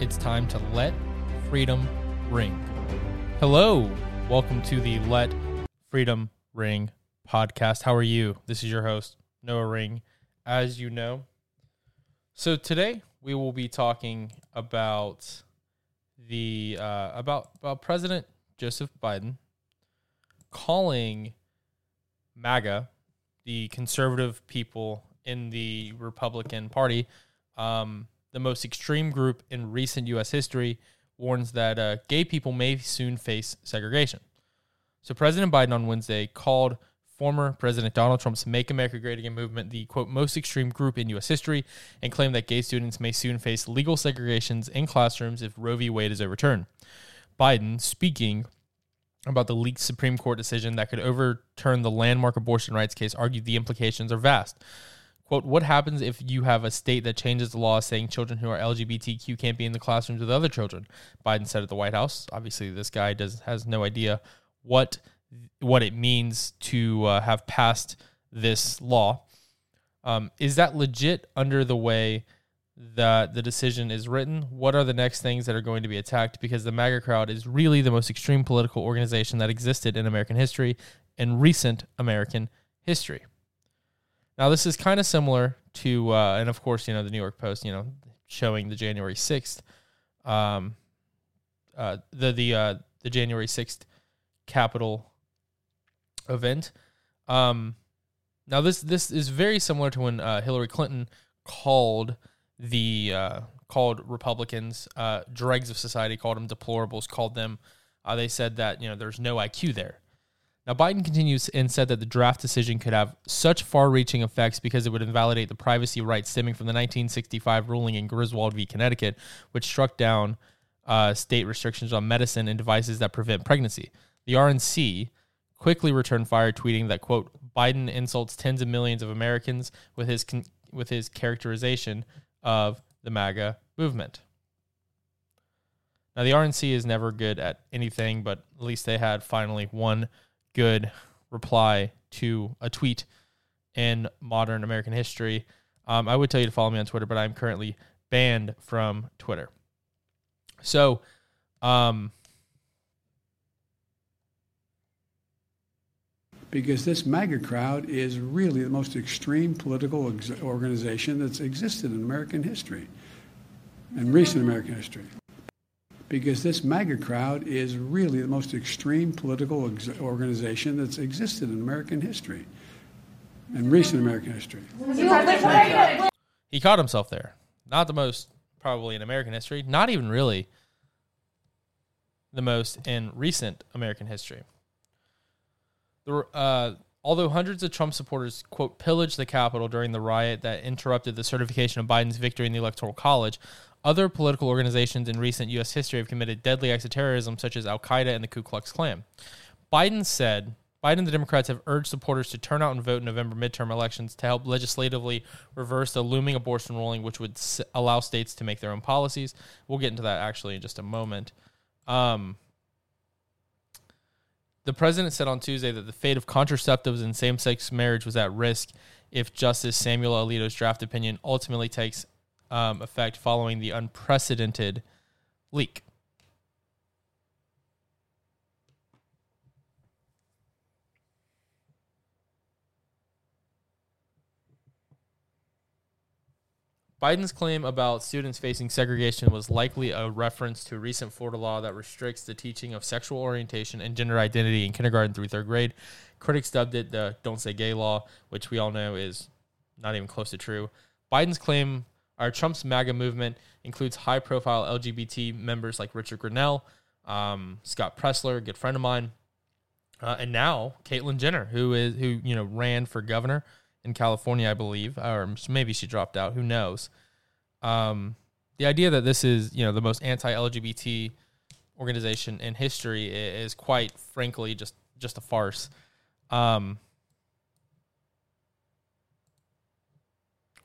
It's time to let freedom ring. Hello, welcome to the Let Freedom Ring podcast. How are you? This is your host, Noah Ring, as you know. So today we will be talking about the uh, about about President Joseph Biden calling MAGA, the conservative people in the Republican Party, um, the most extreme group in recent U.S. history, warns that uh, gay people may soon face segregation. So President Biden on Wednesday called former President Donald Trump's Make America Great Again movement the quote most extreme group in U.S. history and claimed that gay students may soon face legal segregations in classrooms if Roe v. Wade is overturned. Biden, speaking about the leaked Supreme Court decision that could overturn the landmark abortion rights case, argued the implications are vast. Quote, what happens if you have a state that changes the law saying children who are LGBTQ can't be in the classrooms with other children? Biden said at the White House. Obviously, this guy does has no idea what what it means to uh, have passed this law. Um, is that legit under the way that the decision is written? What are the next things that are going to be attacked? Because the MAGA crowd is really the most extreme political organization that existed in American history and recent American history. Now, this is kind of similar to, uh, and of course, you know, the New York Post, you know, showing the January sixth, um, uh, the the uh, the January sixth Capitol event. Um, now, this this is very similar to when uh, Hillary Clinton called the uh, called Republicans uh, dregs of society, called them deplorables, called them. They said that you know there's no IQ there. Now, Biden continues and said that the draft decision could have such far reaching effects because it would invalidate the privacy rights stemming from the 1965 ruling in Griswold v. Connecticut, which struck down uh, state restrictions on medicine and devices that prevent pregnancy. The RNC quickly returned fire, tweeting that, quote, Biden insults tens of millions of Americans with his, con- with his characterization of the MAGA movement. Now, the RNC is never good at anything, but at least they had finally one good reply to a tweet in modern American history. Um, I would tell you to follow me on Twitter, but I'm currently banned from Twitter. So, um, because this MAGA crowd is really the most extreme political ex- organization that's existed in American history, in recent American history because this MAGA crowd is really the most extreme political ex- organization that's existed in American history, in recent American history. He caught himself there. Not the most, probably in American history, not even really the most in recent American history. The, uh, although hundreds of Trump supporters, quote, pillaged the Capitol during the riot that interrupted the certification of Biden's victory in the Electoral College, other political organizations in recent U.S. history have committed deadly acts of terrorism, such as Al Qaeda and the Ku Klux Klan. Biden said Biden and the Democrats have urged supporters to turn out and vote in November midterm elections to help legislatively reverse the looming abortion ruling, which would allow states to make their own policies. We'll get into that actually in just a moment. Um, the president said on Tuesday that the fate of contraceptives and same sex marriage was at risk if Justice Samuel Alito's draft opinion ultimately takes um, effect following the unprecedented leak. Biden's claim about students facing segregation was likely a reference to a recent Florida law that restricts the teaching of sexual orientation and gender identity in kindergarten through third grade. Critics dubbed it the Don't Say Gay law, which we all know is not even close to true. Biden's claim, or Trump's MAGA movement, includes high profile LGBT members like Richard Grenell, um, Scott Presler, a good friend of mine, uh, and now Caitlyn Jenner, who is who you know ran for governor in California, I believe, or maybe she dropped out. Who knows? Um, the idea that this is you know the most anti-LGBT organization in history is quite frankly just just a farce. Um,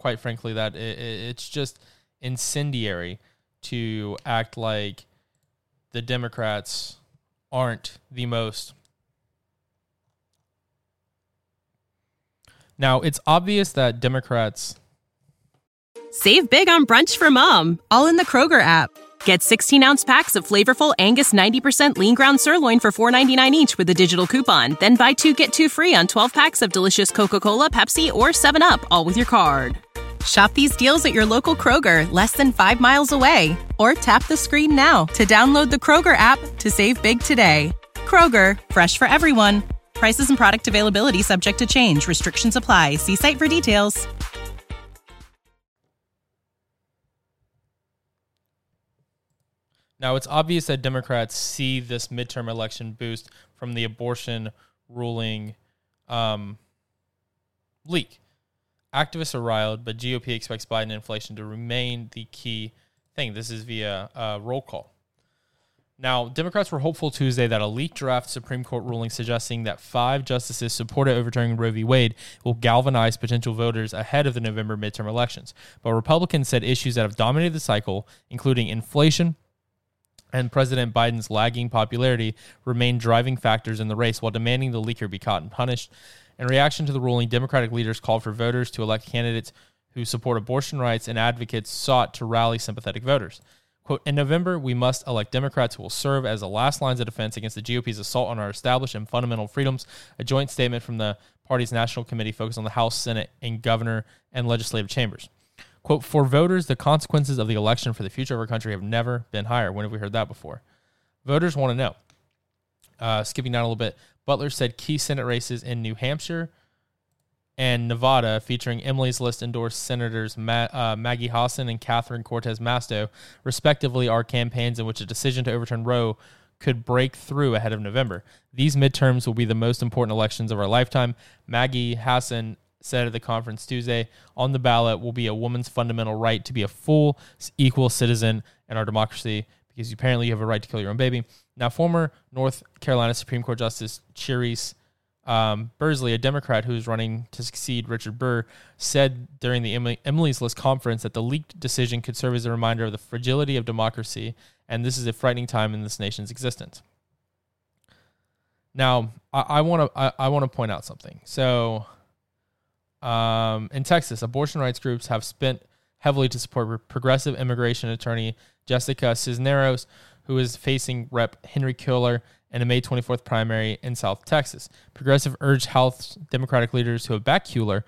quite frankly, that it, it's just incendiary to act like the Democrats aren't the most Now, it's obvious that Democrats Save big on brunch for mom, all in the Kroger app. Get 16 ounce packs of flavorful Angus 90% lean ground sirloin for $4.99 each with a digital coupon. Then buy two get two free on 12 packs of delicious Coca Cola, Pepsi, or 7UP, all with your card. Shop these deals at your local Kroger, less than five miles away. Or tap the screen now to download the Kroger app to save big today. Kroger, fresh for everyone. Prices and product availability subject to change. Restrictions apply. See site for details. Now, it's obvious that Democrats see this midterm election boost from the abortion ruling um, leak. Activists are riled, but GOP expects Biden inflation to remain the key thing. This is via uh, roll call. Now, Democrats were hopeful Tuesday that a leaked draft Supreme Court ruling suggesting that five justices supported overturning Roe v. Wade will galvanize potential voters ahead of the November midterm elections. But Republicans said issues that have dominated the cycle, including inflation and President Biden's lagging popularity, remain driving factors in the race while demanding the leaker be caught and punished. In reaction to the ruling, Democratic leaders called for voters to elect candidates who support abortion rights and advocates sought to rally sympathetic voters. Quote, in November, we must elect Democrats who will serve as the last lines of defense against the GOP's assault on our established and fundamental freedoms. A joint statement from the party's national committee focused on the House, Senate, and governor and legislative chambers. Quote, for voters, the consequences of the election for the future of our country have never been higher. When have we heard that before? Voters want to know. Uh, skipping down a little bit, Butler said key Senate races in New Hampshire, and Nevada, featuring Emily's List endorsed Senators Ma- uh, Maggie Hassan and Catherine Cortez Masto, respectively, are campaigns in which a decision to overturn Roe could break through ahead of November. These midterms will be the most important elections of our lifetime. Maggie Hassan said at the conference Tuesday on the ballot will be a woman's fundamental right to be a full, equal citizen in our democracy because apparently you have a right to kill your own baby. Now, former North Carolina Supreme Court Justice Cherice um, Beasley, a Democrat who is running to succeed Richard Burr, said during the Emily, Emily's List conference that the leaked decision could serve as a reminder of the fragility of democracy, and this is a frightening time in this nation's existence. Now, I want to I want to point out something. So, um, in Texas, abortion rights groups have spent heavily to support progressive immigration attorney Jessica Cisneros, who is facing Rep. Henry Cuellar in a May 24th primary in South Texas. Progressive urged House Democratic leaders who have backed Cuellar,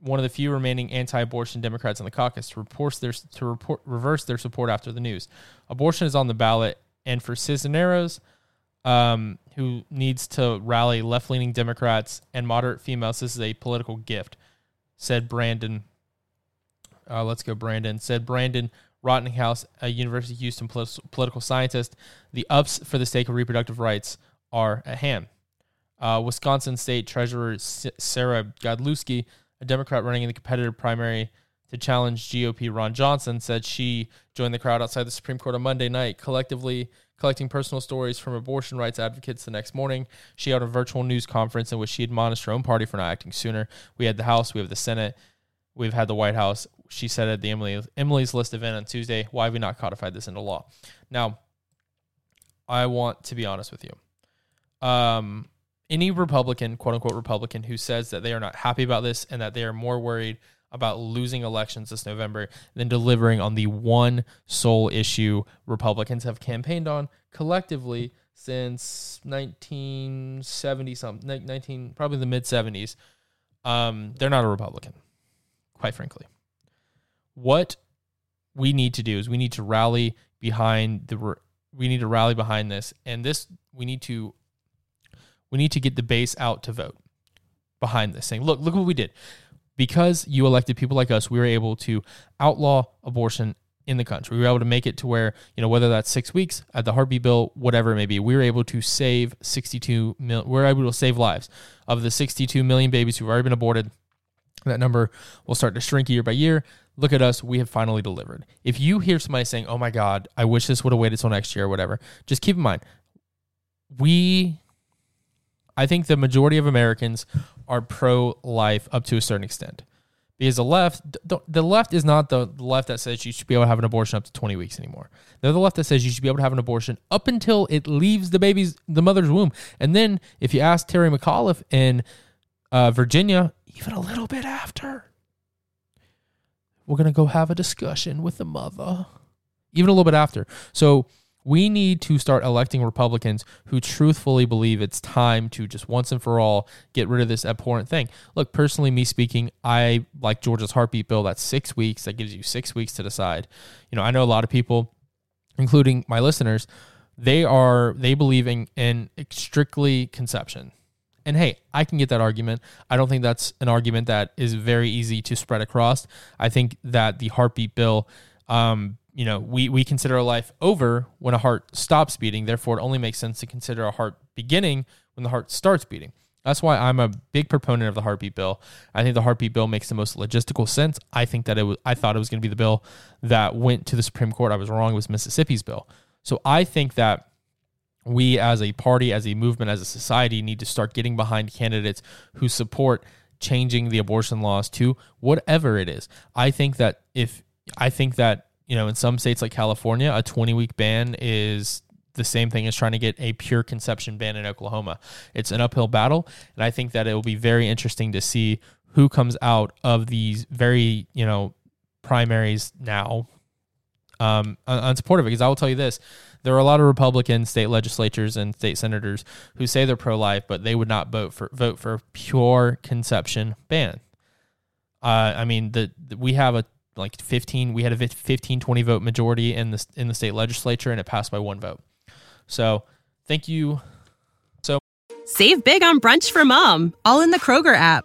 one of the few remaining anti-abortion Democrats in the caucus, to, their, to report, reverse their support after the news. Abortion is on the ballot, and for Cisneros, um, who needs to rally left-leaning Democrats and moderate females, this is a political gift, said Brandon. Uh, let's go, Brandon. Said Brandon Rottinghaus, a University of Houston political scientist, the ups for the sake of reproductive rights are at hand. Uh, Wisconsin State Treasurer Sarah Godlewski, a Democrat running in the competitive primary to challenge GOP Ron Johnson, said she joined the crowd outside the Supreme Court on Monday night, collectively collecting personal stories from abortion rights advocates the next morning. She held a virtual news conference in which she admonished her own party for not acting sooner. We had the House, we have the Senate, we've had the White House she said at the Emily Emily's List event on Tuesday, why have we not codified this into law? Now, I want to be honest with you. Um, any Republican, quote unquote Republican, who says that they are not happy about this and that they are more worried about losing elections this November than delivering on the one sole issue Republicans have campaigned on collectively since 1970 something 19 probably the mid 70s um, they're not a republican quite frankly what we need to do is we need to rally behind the we need to rally behind this. And this we need to we need to get the base out to vote behind this saying look look what we did. Because you elected people like us we were able to outlaw abortion in the country. We were able to make it to where you know whether that's six weeks at the heartbeat bill whatever it may be we were able to save 62 million we're able to save lives of the 62 million babies who've already been aborted. That number will start to shrink year by year look at us, we have finally delivered. If you hear somebody saying, oh my God, I wish this would have waited till next year or whatever, just keep in mind, we, I think the majority of Americans are pro life up to a certain extent. Because the left, the left is not the left that says you should be able to have an abortion up to 20 weeks anymore. They're the left that says you should be able to have an abortion up until it leaves the baby's, the mother's womb. And then if you ask Terry McAuliffe in uh, Virginia, even a little bit after. We're going to go have a discussion with the mother, even a little bit after. So we need to start electing Republicans who truthfully believe it's time to just once and for all get rid of this abhorrent thing. Look, personally, me speaking, I like Georgia's heartbeat bill. That's six weeks. That gives you six weeks to decide. You know, I know a lot of people, including my listeners, they are they believe in, in strictly conception. And hey, I can get that argument. I don't think that's an argument that is very easy to spread across. I think that the heartbeat bill, um, you know, we, we consider a life over when a heart stops beating. Therefore, it only makes sense to consider a heart beginning when the heart starts beating. That's why I'm a big proponent of the heartbeat bill. I think the heartbeat bill makes the most logistical sense. I think that it was I thought it was going to be the bill that went to the Supreme Court. I was wrong. It was Mississippi's bill. So I think that we as a party, as a movement, as a society need to start getting behind candidates who support changing the abortion laws to whatever it is. I think that if I think that, you know, in some states like California, a 20 week ban is the same thing as trying to get a pure conception ban in Oklahoma. It's an uphill battle. And I think that it will be very interesting to see who comes out of these very, you know, primaries now um, unsupportive. Because I will tell you this there are a lot of Republican state legislatures and state senators who say they're pro-life, but they would not vote for vote for pure conception ban. Uh, I mean, the, the, we have a like 15 we had a 15 20 vote majority in the in the state legislature and it passed by one vote. So, thank you so Save big on brunch for mom, all in the Kroger app.